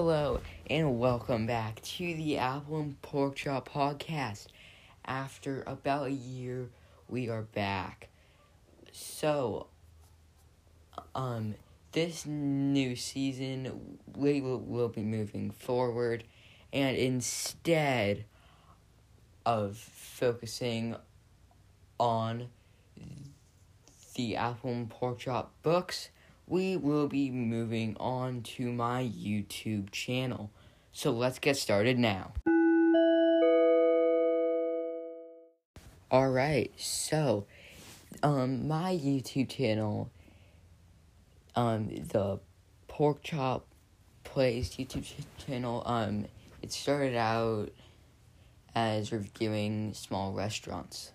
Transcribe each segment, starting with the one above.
Hello, and welcome back to the Apple and Pork Chop podcast. After about a year, we are back. So, um, this new season, we will, will be moving forward, and instead of focusing on the Apple and Pork Chop books, we will be moving on to my YouTube channel. So let's get started now. Alright, so um my YouTube channel um the pork chop plays YouTube ch- channel um it started out as reviewing small restaurants.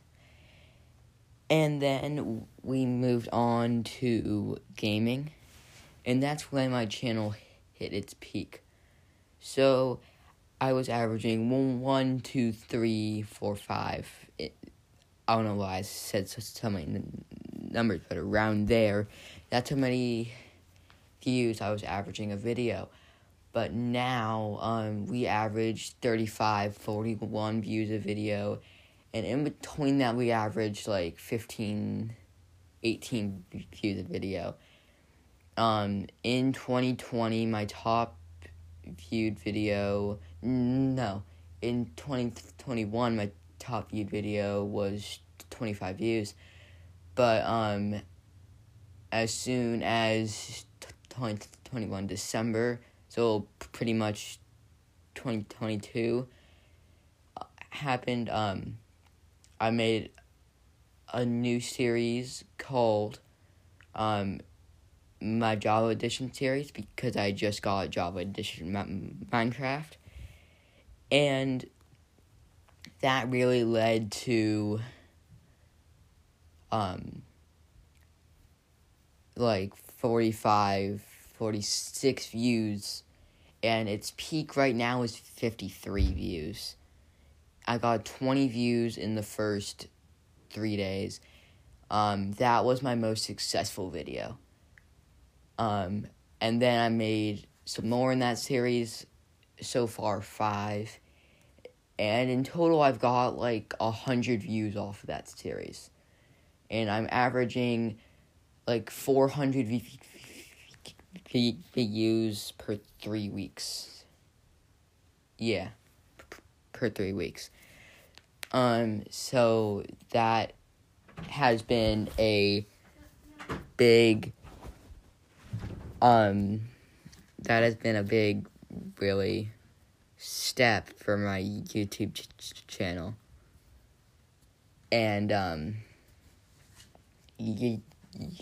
And then we moved on to gaming, and that's when my channel hit its peak. So I was averaging one, one two, three, four, five. It, I don't know why I said so, many numbers, but around there, that's how many views I was averaging a video. But now, um, we average 35, 41 views a video and in between that we averaged like 15 18 views a video. Um in 2020 my top viewed video no in 2021 my top viewed video was 25 views. But um as soon as 2021 december so pretty much 2022 uh, happened um I made a new series called um, my Java Edition series because I just got Java Edition Minecraft. And that really led to um, like 45, 46 views. And its peak right now is 53 views. I got 20 views in the first three days. Um, that was my most successful video. Um, and then I made some more in that series. So far, five. And in total, I've got like a hundred views off of that series. And I'm averaging like 400 views per three weeks. Yeah per three weeks. Um, so that has been a big, um, that has been a big, really step for my YouTube ch- ch- channel. And, um, y-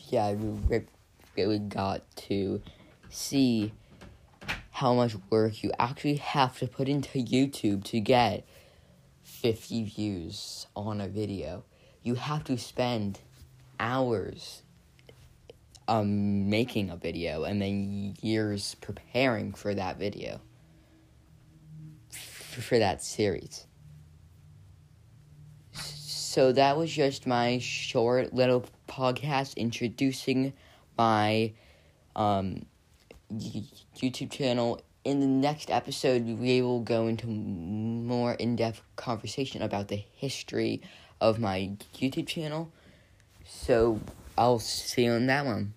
yeah, I really got to see how much work you actually have to put into YouTube to get 50 views on a video. You have to spend hours um making a video and then years preparing for that video for that series. So that was just my short little podcast introducing my um YouTube channel. In the next episode, we will go into more in depth conversation about the history of my YouTube channel. So I'll see you on that one.